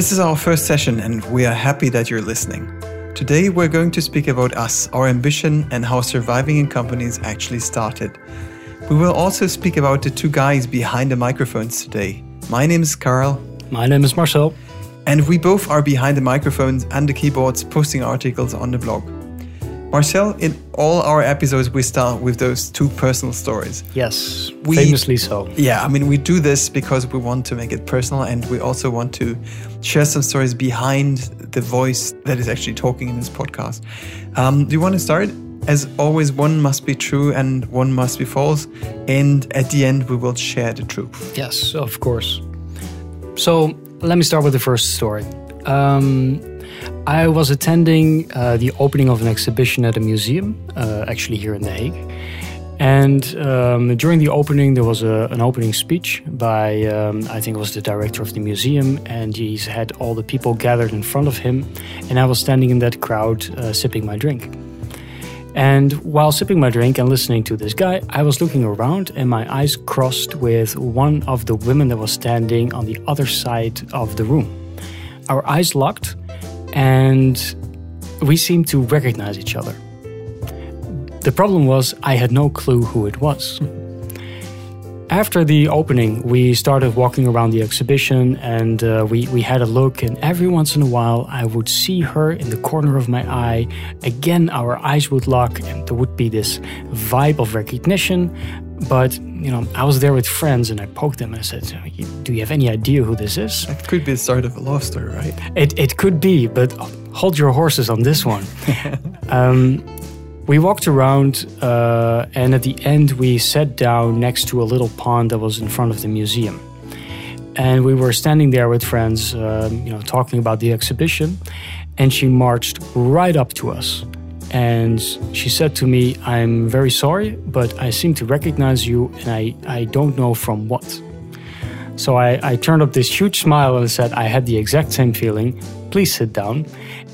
This is our first session, and we are happy that you're listening. Today, we're going to speak about us, our ambition, and how surviving in companies actually started. We will also speak about the two guys behind the microphones today. My name is Carl. My name is Marcel. And we both are behind the microphones and the keyboards posting articles on the blog. Marcel, in all our episodes, we start with those two personal stories. Yes, we, famously so. Yeah, I mean, we do this because we want to make it personal and we also want to share some stories behind the voice that is actually talking in this podcast. Um, do you want to start? As always, one must be true and one must be false. And at the end, we will share the truth. Yes, of course. So let me start with the first story. Um, I was attending uh, the opening of an exhibition at a museum, uh, actually here in The Hague. And um, during the opening, there was a, an opening speech by, um, I think it was the director of the museum, and he had all the people gathered in front of him. And I was standing in that crowd uh, sipping my drink. And while sipping my drink and listening to this guy, I was looking around and my eyes crossed with one of the women that was standing on the other side of the room. Our eyes locked, and we seemed to recognize each other. The problem was, I had no clue who it was. After the opening, we started walking around the exhibition and uh, we, we had a look. And every once in a while, I would see her in the corner of my eye. Again, our eyes would lock, and there would be this vibe of recognition. But you know, I was there with friends, and I poked them and I said, "Do you have any idea who this is?" It could be the start of a love story, right? It it could be, but hold your horses on this one. um, we walked around, uh, and at the end, we sat down next to a little pond that was in front of the museum. And we were standing there with friends, uh, you know, talking about the exhibition. And she marched right up to us and she said to me, I'm very sorry, but I seem to recognize you and I, I don't know from what. So I, I turned up this huge smile and said, I had the exact same feeling. Please sit down.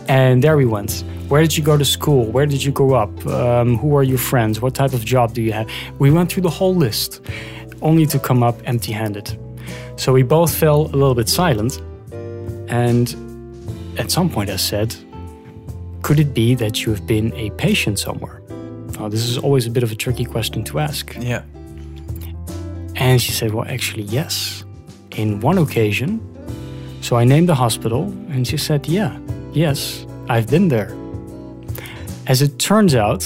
And there we went. Where did you go to school? Where did you grow up? Um, who are your friends? What type of job do you have? We went through the whole list, only to come up empty handed. So we both fell a little bit silent. And at some point I said, could it be that you have been a patient somewhere? Now, this is always a bit of a tricky question to ask. Yeah. And she said, Well, actually, yes. In one occasion. So I named the hospital, and she said, Yeah, yes, I've been there. As it turns out,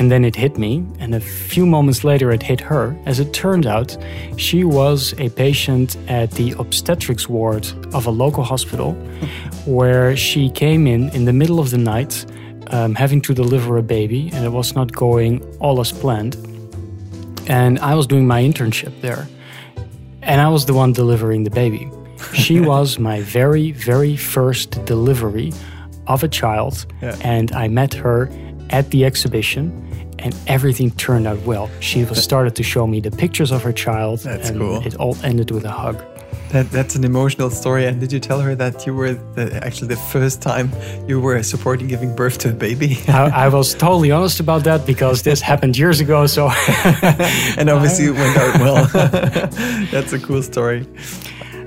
and then it hit me, and a few moments later it hit her. As it turned out, she was a patient at the obstetrics ward of a local hospital where she came in in the middle of the night um, having to deliver a baby, and it was not going all as planned. And I was doing my internship there, and I was the one delivering the baby. She was my very, very first delivery of a child, yeah. and I met her at the exhibition and everything turned out well. She started to show me the pictures of her child, That's and cool. it all ended with a hug. That, that's an emotional story. And did you tell her that you were the, actually the first time you were supporting giving birth to a baby? I, I, was totally honest about that because this happened years ago. So, and obviously it went out well. that's a cool story.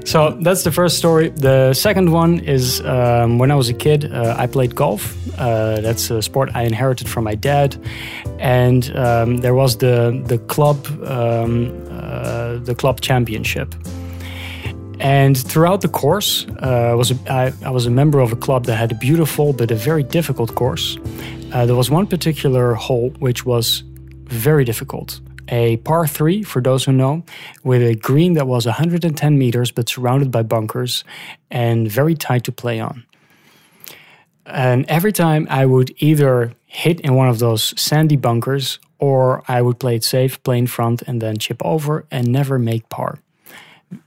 So that's the first story. The second one is um, when I was a kid, uh, I played golf. Uh, that's a sport I inherited from my dad, and um, there was the the club um, uh, the club championship. And throughout the course, uh, was a, I, I was a member of a club that had a beautiful but a very difficult course. Uh, there was one particular hole which was very difficult a par 3, for those who know, with a green that was 110 meters but surrounded by bunkers and very tight to play on. And every time I would either hit in one of those sandy bunkers or I would play it safe, play in front, and then chip over and never make par.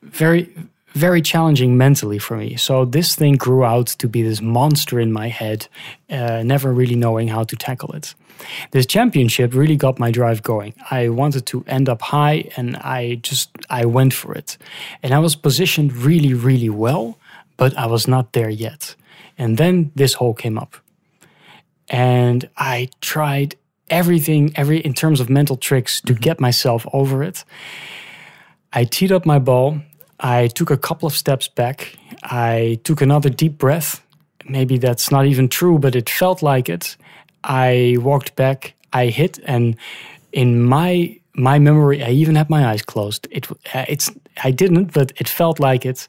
Very, very challenging mentally for me. So this thing grew out to be this monster in my head, uh, never really knowing how to tackle it. This championship really got my drive going. I wanted to end up high and I just I went for it. And I was positioned really really well, but I was not there yet. And then this hole came up. And I tried everything every in terms of mental tricks to mm-hmm. get myself over it. I teed up my ball. I took a couple of steps back I took another deep breath. Maybe that's not even true, but it felt like it. I walked back, I hit, and in my my memory, I even had my eyes closed. It uh, it's I didn't, but it felt like it,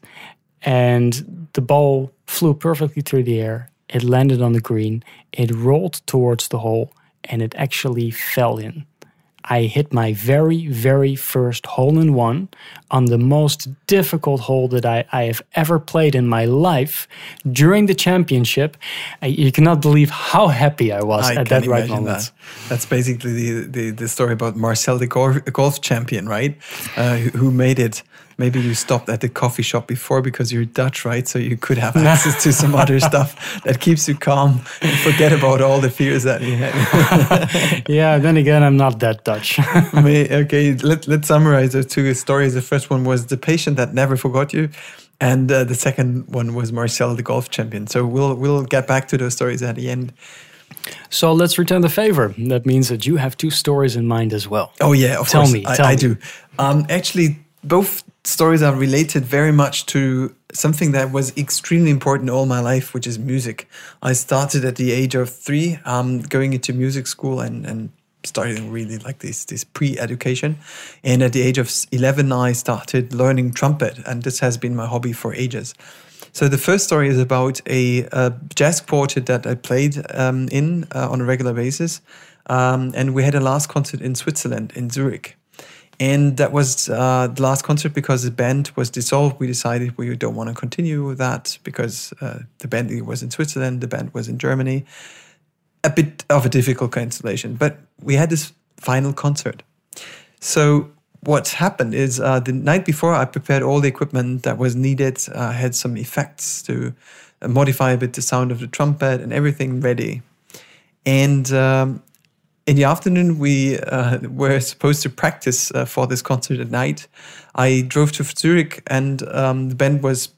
and the ball flew perfectly through the air. It landed on the green. It rolled towards the hole, and it actually fell in. I hit my very, very first hole in one on the most difficult hole that I, I have ever played in my life during the championship. I, you cannot believe how happy I was I at that right moment. that. That's basically the, the, the story about Marcel, the golf, golf champion, right? Uh, who, who made it. Maybe you stopped at the coffee shop before because you're Dutch, right? So you could have access to some other stuff that keeps you calm and forget about all the fears that you had. Yeah, then again, I'm not that Dutch. Okay, let, let's summarize the two stories. The first one was the patient that never forgot you. And uh, the second one was Marcel, the golf champion. So we'll we'll get back to those stories at the end. so let's return the favor. That means that you have two stories in mind as well. Oh yeah, of Tell course. me, I, tell I me. do. Um, actually, both stories are related very much to something that was extremely important all my life, which is music. I started at the age of three, um, going into music school and and starting really like this this pre-education. And at the age of eleven, I started learning trumpet, and this has been my hobby for ages. So the first story is about a, a jazz quartet that I played um, in uh, on a regular basis, um, and we had a last concert in Switzerland in Zurich. And that was uh, the last concert because the band was dissolved. We decided we don't want to continue with that because uh, the band was in Switzerland, the band was in Germany. A bit of a difficult cancellation, but we had this final concert. So what happened is uh, the night before I prepared all the equipment that was needed. I had some effects to uh, modify a bit the sound of the trumpet and everything ready. And um, in the afternoon, we uh, were supposed to practice uh, for this concert at night. I drove to Zurich, and um, the band was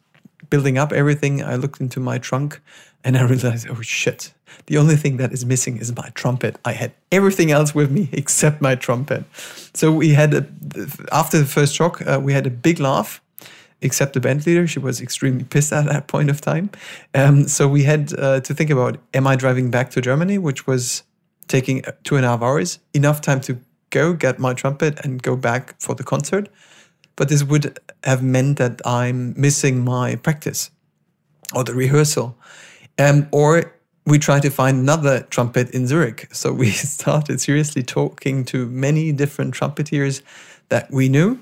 building up everything. I looked into my trunk, and I realized, oh shit! The only thing that is missing is my trumpet. I had everything else with me except my trumpet. So we had a, after the first shock, uh, we had a big laugh except the band leader. She was extremely pissed at that point of time. Um, so we had uh, to think about: Am I driving back to Germany, which was taking two and a half hours, enough time to go get my trumpet and go back for the concert? But this would have meant that I'm missing my practice or the rehearsal, um, or we try to find another trumpet in Zurich. So we started seriously talking to many different trumpeters that we knew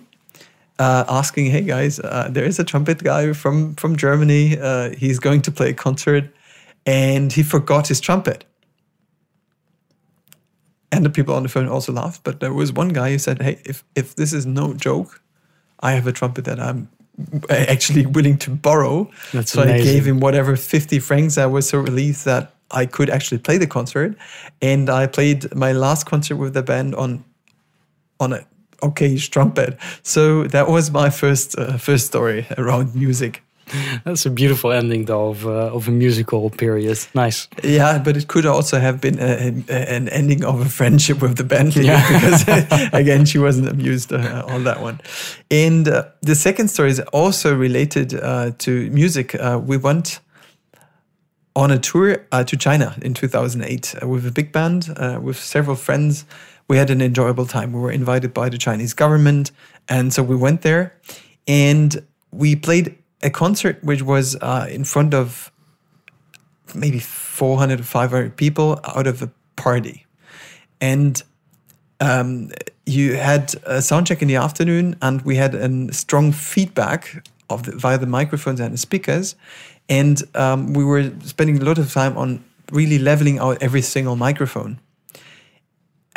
uh, asking, "Hey guys, uh, there is a trumpet guy from from Germany. Uh, he's going to play a concert, and he forgot his trumpet." And the people on the phone also laughed, but there was one guy who said, "Hey, if if this is no joke, I have a trumpet that I'm actually willing to borrow." That's so I gave him whatever fifty francs. I was so relieved that I could actually play the concert, and I played my last concert with the band on on a okay trumpet. So that was my first uh, first story around music. That's a beautiful ending, though, of, uh, of a musical period. Nice. Yeah, but it could also have been a, a- an ending of a friendship with the band leader Yeah. because again she wasn't amused uh, on that one. And uh, the second story is also related uh, to music. Uh, we went on a tour uh, to China in 2008 uh, with a big band uh, with several friends. We had an enjoyable time. We were invited by the Chinese government, and so we went there, and we played a concert which was uh, in front of maybe 400 or 500 people out of a party, and um, you had a sound check in the afternoon, and we had a strong feedback of the, via the microphones and the speakers, and um, we were spending a lot of time on really leveling out every single microphone.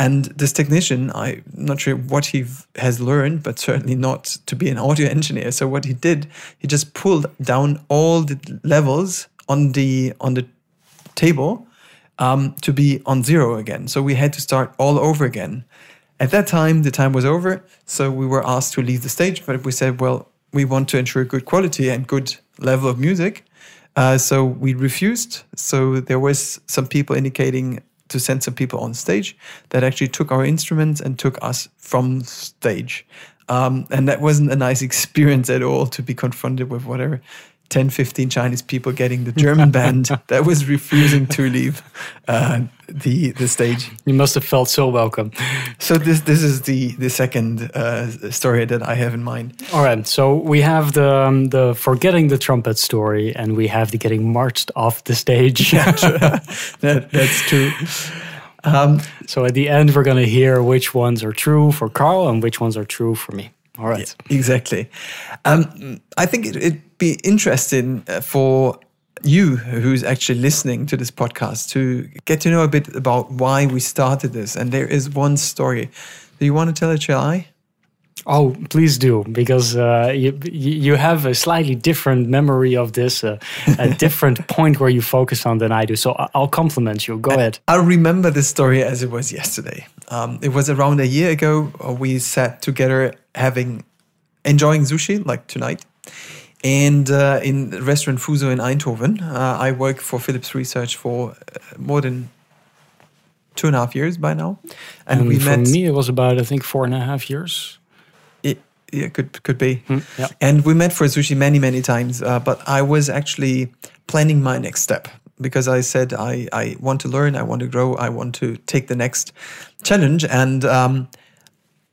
And this technician, I'm not sure what he has learned, but certainly not to be an audio engineer. So what he did, he just pulled down all the levels on the on the table um, to be on zero again. So we had to start all over again. At that time, the time was over, so we were asked to leave the stage. But we said, well, we want to ensure good quality and good level of music, uh, so we refused. So there was some people indicating to send some people on stage that actually took our instruments and took us from stage. Um, and that wasn't a nice experience at all to be confronted with whatever 10, 15 Chinese people getting the German band that was refusing to leave uh, the the stage. You must have felt so welcome. So this this is the the second uh, story that I have in mind. All right, so we have the um, the forgetting the trumpet story, and we have the getting marched off the stage. that, that's true. Um, so at the end, we're going to hear which ones are true for Carl and which ones are true for me. All right. Yeah, exactly. Um, I think it, would be interesting uh, for you who's actually listening to this podcast to get to know a bit about why we started this. And there is one story. Do you want to tell it, shall I? Oh, please do, because uh, you you have a slightly different memory of this, uh, a different point where you focus on than I do. So I'll compliment you. Go ahead. I remember this story as it was yesterday. Um, it was around a year ago. Uh, we sat together having, enjoying sushi like tonight, and uh, in restaurant Fuso in Eindhoven. Uh, I work for Philips Research for uh, more than two and a half years by now, and, and we for met. For me, it was about I think four and a half years yeah, could could be. Mm, yeah. And we met for sushi many many times. Uh, but I was actually planning my next step because I said I I want to learn, I want to grow, I want to take the next challenge. And um,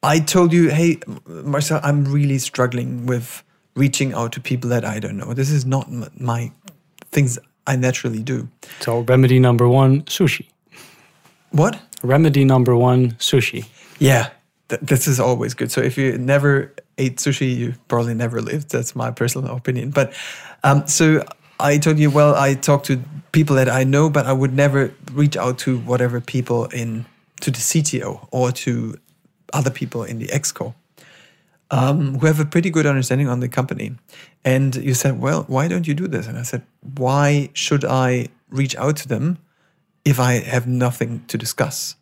I told you, hey, Marcel, I'm really struggling with reaching out to people that I don't know. This is not my things I naturally do. So remedy number one, sushi. What? Remedy number one, sushi. Yeah, th- this is always good. So if you never ate sushi, you probably never lived. That's my personal opinion. But um, so I told you, well, I talk to people that I know, but I would never reach out to whatever people in to the CTO or to other people in the exco um, who have a pretty good understanding on the company. And you said, well, why don't you do this? And I said, why should I reach out to them if I have nothing to discuss?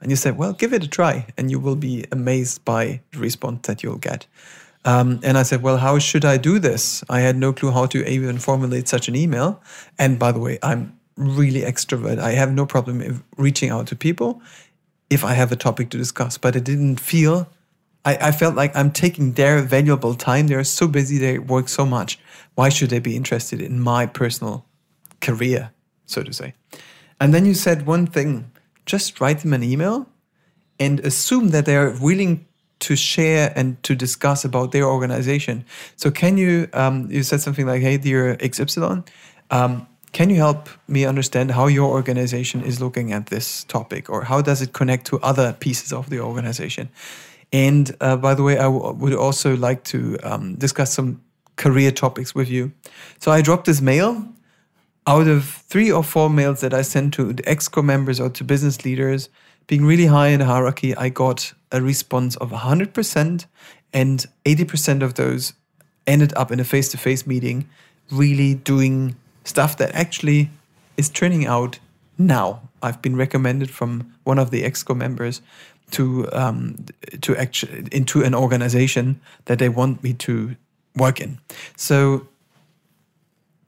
And you said, well, give it a try and you will be amazed by the response that you'll get. Um, and I said, well, how should I do this? I had no clue how to even formulate such an email. And by the way, I'm really extrovert. I have no problem reaching out to people if I have a topic to discuss, but I didn't feel, I, I felt like I'm taking their valuable time. They're so busy, they work so much. Why should they be interested in my personal career, so to say? And then you said one thing just write them an email and assume that they are willing to share and to discuss about their organization. So, can you? Um, you said something like, "Hey, dear XY, um, can you help me understand how your organization is looking at this topic, or how does it connect to other pieces of the organization?" And uh, by the way, I would also like to um, discuss some career topics with you. So I dropped this mail out of three or four mails that I sent to the exco members or to business leaders, being really high in the hierarchy, I got a response of 100%, and 80% of those ended up in a face to face meeting, really doing stuff that actually is turning out now. I've been recommended from one of the exco members to um, to actually into an organization that they want me to work in. So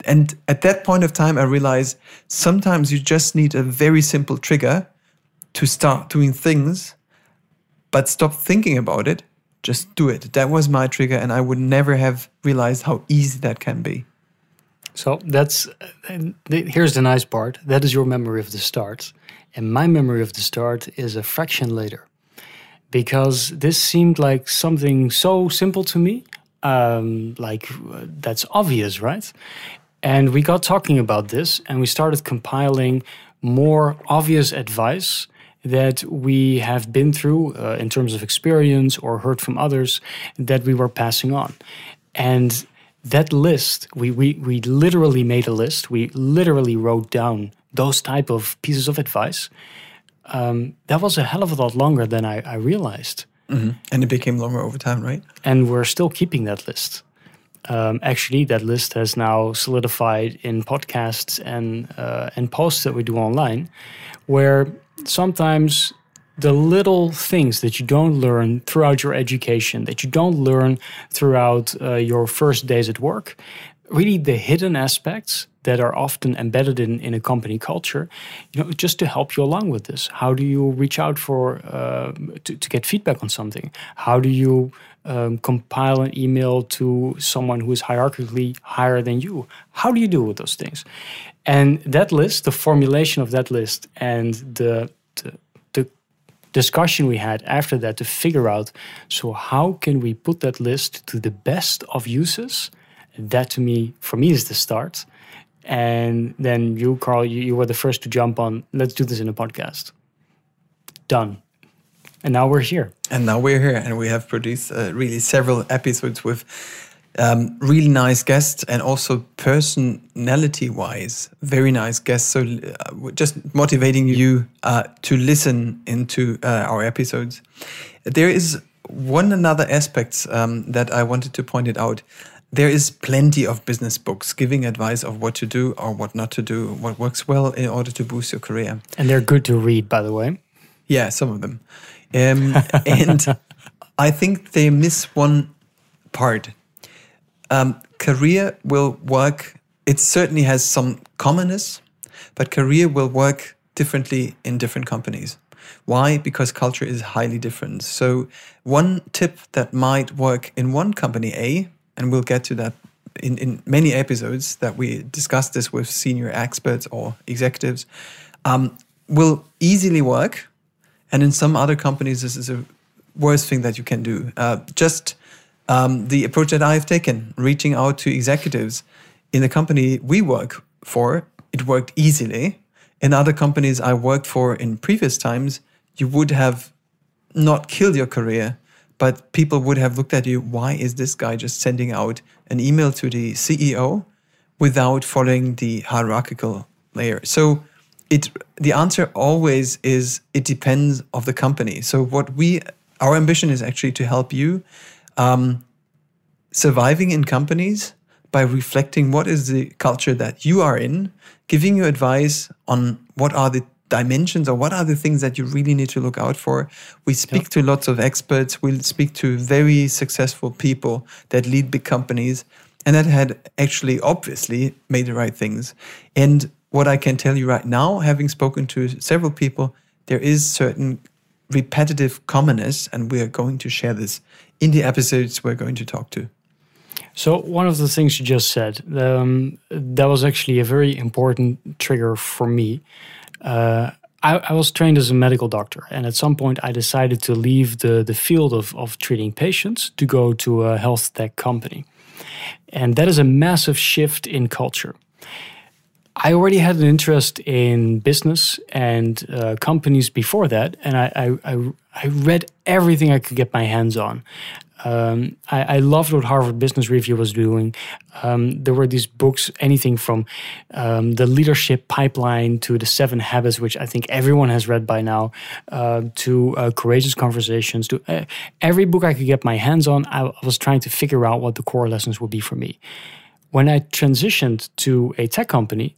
and at that point of time, I realized sometimes you just need a very simple trigger to start doing things, but stop thinking about it. Just do it. That was my trigger, and I would never have realized how easy that can be. So that's here's the nice part. That is your memory of the start, and my memory of the start is a fraction later, because this seemed like something so simple to me, um, like uh, that's obvious, right? And we got talking about this and we started compiling more obvious advice that we have been through uh, in terms of experience or heard from others that we were passing on. And that list, we, we, we literally made a list. We literally wrote down those type of pieces of advice. Um, that was a hell of a lot longer than I, I realized. Mm-hmm. And it became longer over time, right? And we're still keeping that list um, actually that list has now solidified in podcasts and uh, and posts that we do online, where sometimes the little things that you don't learn throughout your education, that you don't learn throughout uh, your first days at work, really the hidden aspects that are often embedded in, in a company culture, you know, just to help you along with this. How do you reach out for uh, to, to get feedback on something? How do you um, compile an email to someone who is hierarchically higher than you? How do you do with those things? And that list, the formulation of that list, and the, the discussion we had after that to figure out so how can we put that list to the best of uses? That to me, for me, is the start. And then you, Carl, you, you were the first to jump on. Let's do this in a podcast. Done and now we're here. And now we're here, and we have produced uh, really several episodes with um, really nice guests and also personality wise, very nice guests. So, uh, just motivating you uh, to listen into uh, our episodes. There is one another aspect um, that I wanted to point it out. There is plenty of business books giving advice of what to do or what not to do, what works well in order to boost your career. And they're good to read, by the way. Yeah, some of them. Um, and I think they miss one part. Um, career will work, it certainly has some commonness, but career will work differently in different companies. Why? Because culture is highly different. So, one tip that might work in one company A, and we'll get to that in, in many episodes that we discuss this with senior experts or executives, um, will easily work and in some other companies, this is a worst thing that you can do. Uh, just um, the approach that I've taken, reaching out to executives in the company we work for, it worked easily. In other companies I worked for in previous times, you would have not killed your career, but people would have looked at you. Why is this guy just sending out an email to the CEO without following the hierarchical layer? So it the answer always is it depends of the company. So what we our ambition is actually to help you um, surviving in companies by reflecting what is the culture that you are in, giving you advice on what are the dimensions or what are the things that you really need to look out for. We speak to lots of experts. We speak to very successful people that lead big companies and that had actually obviously made the right things. And what I can tell you right now, having spoken to several people, there is certain repetitive commonness, and we are going to share this in the episodes we're going to talk to. So, one of the things you just said, um, that was actually a very important trigger for me. Uh, I, I, was trained as a medical doctor, and at some point, I decided to leave the, the field of, of treating patients to go to a health tech company. And that is a massive shift in culture. I already had an interest in business and uh, companies before that, and I, I, I, read everything I could get my hands on. Um, I, I, loved what Harvard Business Review was doing. Um, there were these books, anything from um, the leadership pipeline to the seven habits, which I think everyone has read by now, uh, to uh, courageous conversations, to uh, every book I could get my hands on. I was trying to figure out what the core lessons would be for me when I transitioned to a tech company,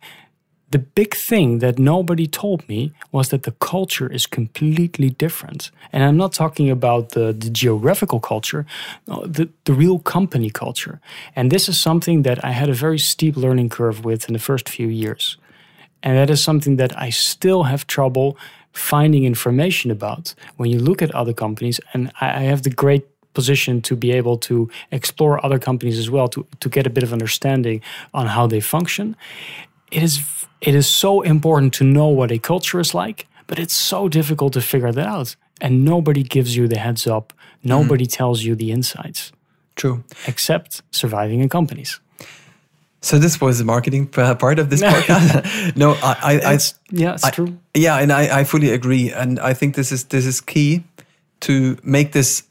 the big thing that nobody told me was that the culture is completely different. And I'm not talking about the, the geographical culture, the, the real company culture. And this is something that I had a very steep learning curve with in the first few years. And that is something that I still have trouble finding information about when you look at other companies. And I have the great position to be able to explore other companies as well to, to get a bit of understanding on how they function. It is it is so important to know what a culture is like, but it's so difficult to figure that out. And nobody gives you the heads up. Nobody mm. tells you the insights. True. Except surviving in companies. So this was the marketing part of this podcast. no, I, I, I yeah, it's I, true. Yeah, and I, I fully agree, and I think this is this is key to make this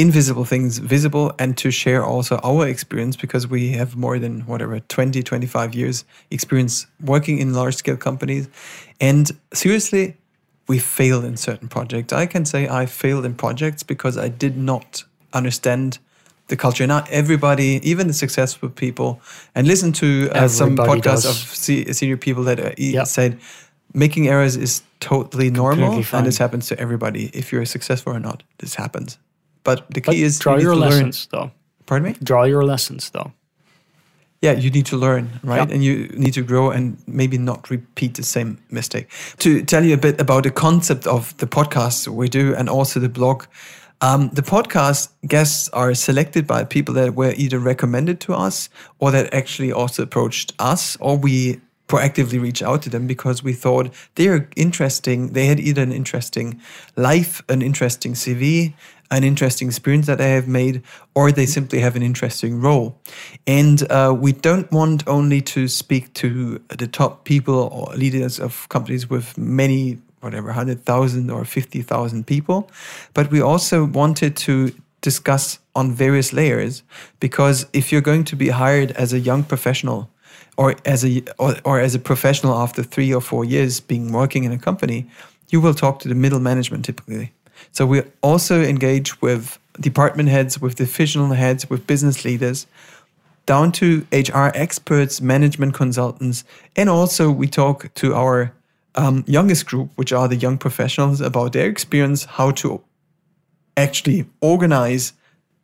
invisible things visible and to share also our experience because we have more than whatever 20 25 years experience working in large scale companies. And seriously we failed in certain projects. I can say i failed in projects because i did not understand the culture. Not everybody even the successful people and listen to uh, some podcasts does. of senior people that uh, yep. said making errors is totally normal and this happens to everybody. If you're successful or not this happens but the key but is draw you your lessons, learn. though. Pardon me? Draw your lessons, though. Yeah, you need to learn, right? And you need to grow and maybe not repeat the same mistake. To tell you a bit about the concept of the podcast we do and also the blog, Um, the podcast guests are selected by people that were either recommended to us or that actually also approached us, or we proactively reach out to them because we thought they're interesting. They had either an interesting life, an interesting CV, an interesting experience that they have made, or they simply have an interesting role. And uh, we don't want only to speak to the top people or leaders of companies with many whatever 100,000 or 50,000 people. But we also wanted to discuss on various layers because if you're going to be hired as a young professional or as a or, or as a professional after 3 or 4 years being working in a company, you will talk to the middle management typically. So we also engage with department heads, with divisional heads, with business leaders down to HR experts, management consultants, and also we talk to our um, youngest group, which are the young professionals, about their experience, how to actually organize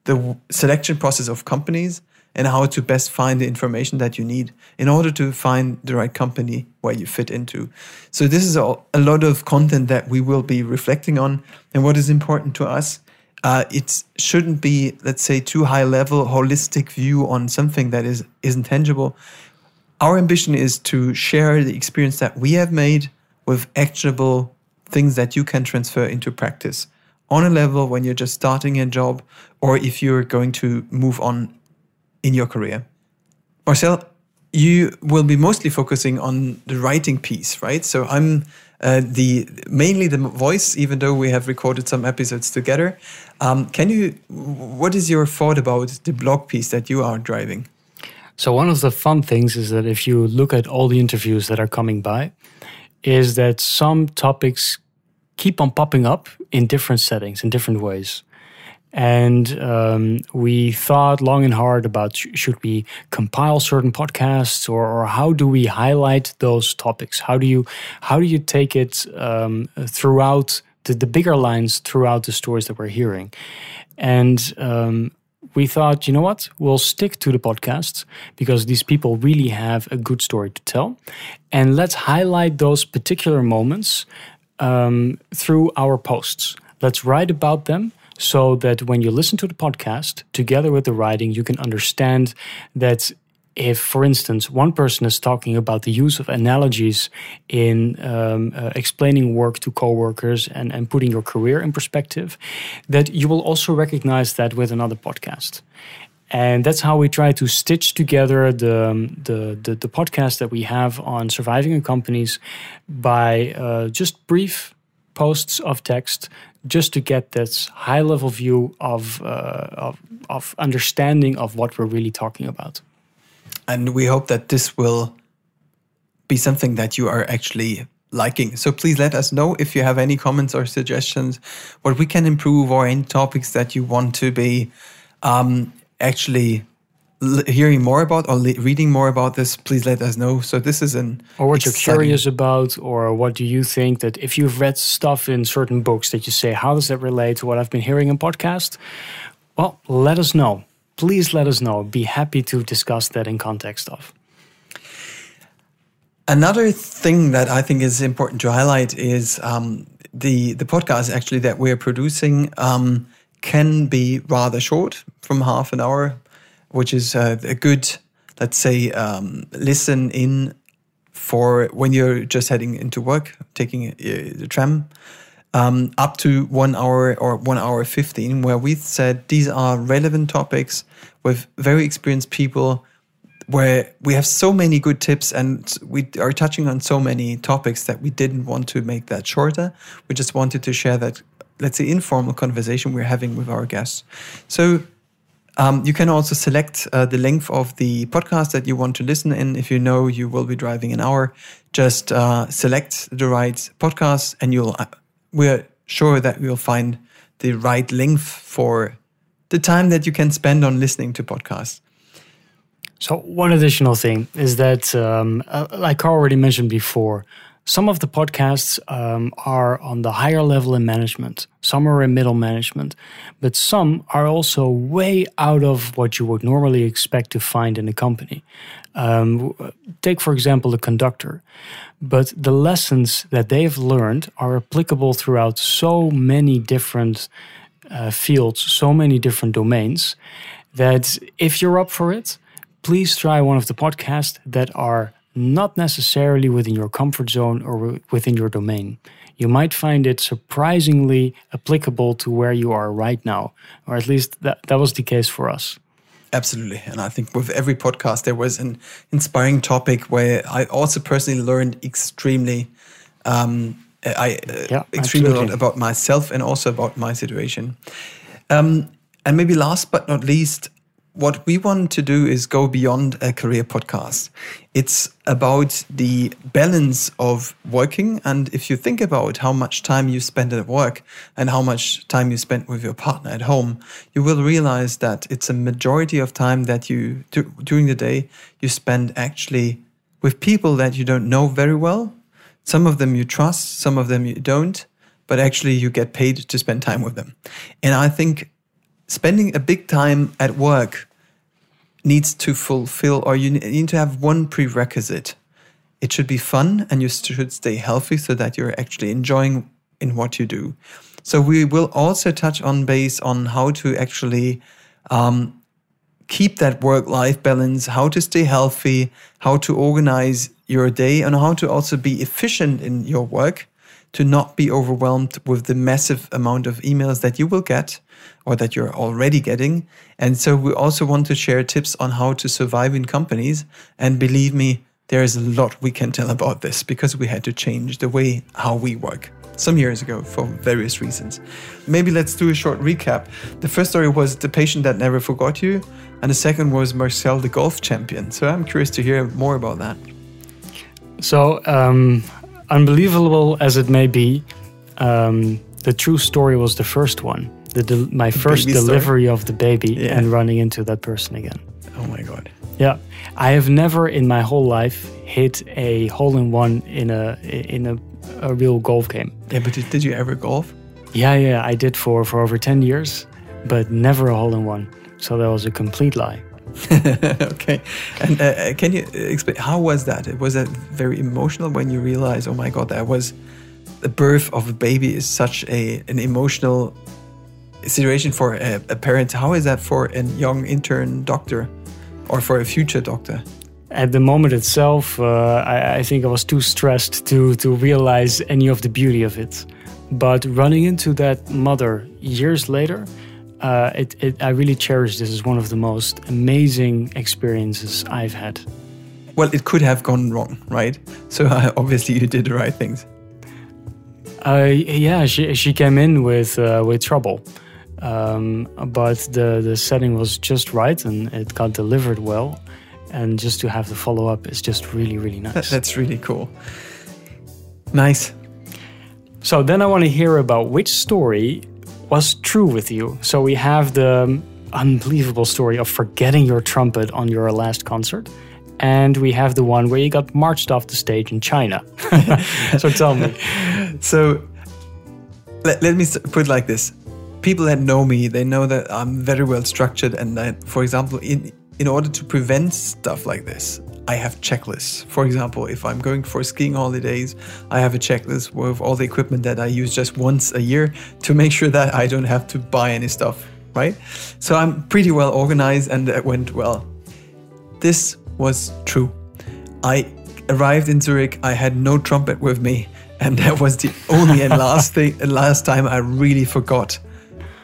the selection process of companies and how to best find the information that you need in order to find the right company where you fit into. So, this is a, a lot of content that we will be reflecting on. And what is important to us, uh, it shouldn't be, let's say, too high level, holistic view on something that is, isn't tangible. Our ambition is to share the experience that we have made with actionable things that you can transfer into practice on a level when you're just starting a job or if you're going to move on in your career. Marcel, you will be mostly focusing on the writing piece, right? So I'm uh, the mainly the voice, even though we have recorded some episodes together. Um, can you? What is your thought about the blog piece that you are driving? So one of the fun things is that if you look at all the interviews that are coming by, is that some topics keep on popping up in different settings, in different ways. And um, we thought long and hard about sh- should we compile certain podcasts or, or, how do we highlight those topics? How do you how do you take it um, throughout the, the bigger lines throughout the stories that we're hearing? And um, we thought, you know what, we'll stick to the podcasts because these people really have a good story to tell. And let's highlight those particular moments um, through our posts. Let's write about them so that when you listen to the podcast together with the writing, you can understand that if, for instance, one person is talking about the use of analogies in um, uh, explaining work to coworkers and, and putting your career in perspective, that you will also recognize that with another podcast. And that's how we try to stitch together the, um, the, the, the podcast that we have on surviving in companies by uh, just brief posts of text just to get this high level view of, uh, of, of understanding of what we're really talking about. And we hope that this will be something that you are actually liking. So please let us know if you have any comments or suggestions, what we can improve, or any topics that you want to be um, actually hearing more about or reading more about this, please let us know. So this is an or what you're curious about, or what do you think that if you've read stuff in certain books that you say, how does that relate to what I've been hearing in podcast? Well, let us know please let us know. Be happy to discuss that in context of. Another thing that I think is important to highlight is um, the the podcast actually that we're producing um, can be rather short, from half an hour, which is uh, a good, let's say, um, listen in for when you're just heading into work, taking uh, the tram um, up to one hour or one hour 15, where we said these are relevant topics with very experienced people where we have so many good tips and we are touching on so many topics that we didn't want to make that shorter. We just wanted to share that, let's say, informal conversation we're having with our guests. So um, you can also select uh, the length of the podcast that you want to listen in. If you know you will be driving an hour, just uh, select the right podcast and you'll uh, we're sure that we'll find the right length for the time that you can spend on listening to podcasts. So, one additional thing is that, um, uh, like I already mentioned before, some of the podcasts um, are on the higher level in management, some are in middle management, but some are also way out of what you would normally expect to find in a company. Um, take, for example, the conductor. But the lessons that they've learned are applicable throughout so many different uh, fields, so many different domains that if you're up for it, please try one of the podcasts that are not necessarily within your comfort zone or within your domain. You might find it surprisingly applicable to where you are right now, or at least that, that was the case for us. Absolutely. And I think with every podcast, there was an inspiring topic where I also personally learned extremely. Um, I uh, yeah, extremely a lot about myself and also about my situation. Um, and maybe last but not least, what we want to do is go beyond a career podcast. It's about the balance of working. And if you think about how much time you spend at work and how much time you spend with your partner at home, you will realize that it's a majority of time that you, during the day, you spend actually with people that you don't know very well. Some of them you trust, some of them you don't, but actually you get paid to spend time with them. And I think spending a big time at work needs to fulfill, or you need to have one prerequisite. It should be fun and you should stay healthy so that you're actually enjoying in what you do. So we will also touch on base on how to actually um, keep that work-life balance, how to stay healthy, how to organize your day, and how to also be efficient in your work to not be overwhelmed with the massive amount of emails that you will get or that you're already getting. And so we also want to share tips on how to survive in companies. And believe me, there is a lot we can tell about this because we had to change the way how we work some years ago for various reasons. Maybe let's do a short recap. The first story was the patient that never forgot you, and the second was Marcel, the golf champion. So I'm curious to hear more about that. So um, unbelievable as it may be, um, the true story was the first one. The my first delivery story? of the baby yeah. and running into that person again. Oh my god. Yeah, I have never in my whole life hit a hole in one in a in a, a real golf game. Yeah, but did, did you ever golf? Yeah, yeah, I did for for over ten years, but never a hole in one. So that was a complete lie. okay, and uh, uh, can you explain how was that? It was that very emotional when you realized, oh my god, that was the birth of a baby is such a an emotional situation for a, a parent. How is that for a young intern doctor or for a future doctor? At the moment itself, uh, I, I think I was too stressed to to realize any of the beauty of it. But running into that mother years later, uh, it, it, I really cherish this as one of the most amazing experiences I've had. Well, it could have gone wrong, right? So uh, obviously you did the right things. Uh, yeah, she she came in with uh, with trouble, um, but the the setting was just right and it got delivered well, and just to have the follow up is just really really nice. That's really cool. Nice. So then I want to hear about which story was true with you. So we have the unbelievable story of forgetting your trumpet on your last concert. And we have the one where you got marched off the stage in China. so tell me. So let, let me put it like this people that know me, they know that I'm very well structured. And that, for example, in, in order to prevent stuff like this, I have checklists. For example, if I'm going for skiing holidays, I have a checklist with all the equipment that I use just once a year to make sure that I don't have to buy any stuff, right? So I'm pretty well organized and it went well. This was true. I arrived in Zurich, I had no trumpet with me, and that was the only and last thing last time I really forgot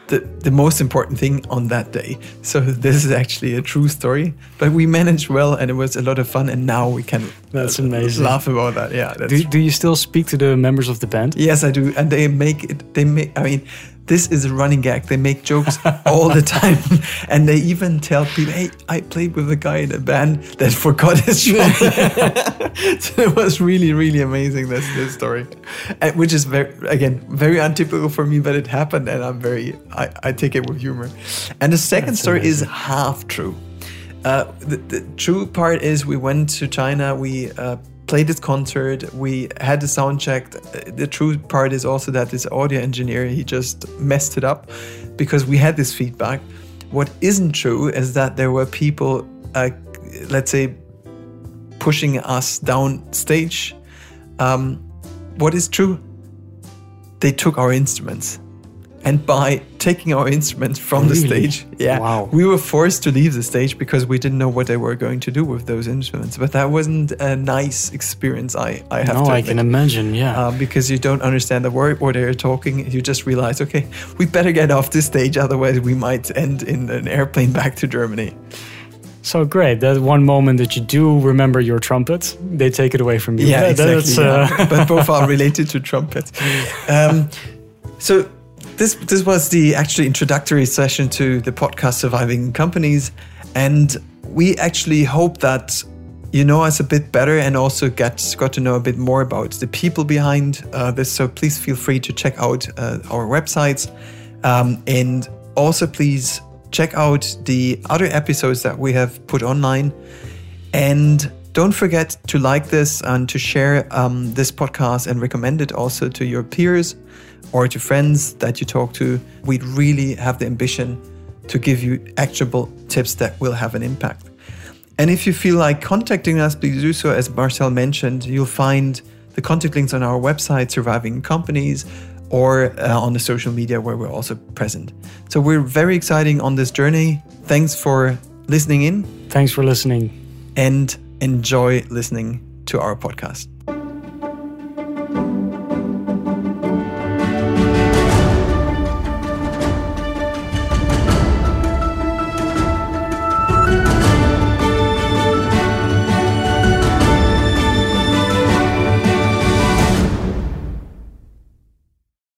the, the most important thing on that day. So this is actually a true story, but we managed well and it was a lot of fun. And now we can that's amazing. laugh about that. Yeah. Do, do you still speak to the members of the band? Yes, I do. And they make it, they make, I mean, this is a running gag. They make jokes all the time, and they even tell people, "Hey, I played with a guy in a band that forgot his trumpet." so it was really, really amazing. This this story, and, which is very again very untypical for me, but it happened, and I'm very I, I take it with humor. And the second That's story amazing. is half true. Uh, the, the, true part is we went to China. We uh, played this concert. We had the sound checked. The true part is also that this audio engineer he just messed it up because we had this feedback. What isn't true is that there were people, uh, let's say, pushing us down stage. Um, what is true? They took our instruments And by taking our instruments from the stage, yeah, Wow. we were forced to leave the stage because we didn't know what they were going to do with those instruments. But that wasn't a nice experience. I, I have no, to I can imagine. Yeah. um, because you don't understand the word or they're talking. You just realize, okay, we better get off this stage, otherwise we might end in an airplane back to Germany. so great. That one moment that you do remember your trumpet, they take it away from you. Yeah, That- exactly. that's, yeah. uh, but both are related to trumpet. Um, so this this was the actually introductory session to the podcast Surviving Companies, and we actually hope that you know us a bit better and also get got to know a bit more about the people behind uh, this. So please feel free to check out uh, our websites, um, and also please check out the other episodes that we have put online. And don't forget to like this and to share um, this podcast and recommend it also to your peers or to friends that you talk to. We really have the ambition to give you actionable tips that will have an impact. And if you feel like contacting us, please do so. As Marcel mentioned, you'll find the contact links on our website, Surviving Companies, or uh, on the social media where we're also present. So we're very exciting on this journey. Thanks for listening in Thanks for listening. and enjoy listening to our podcast.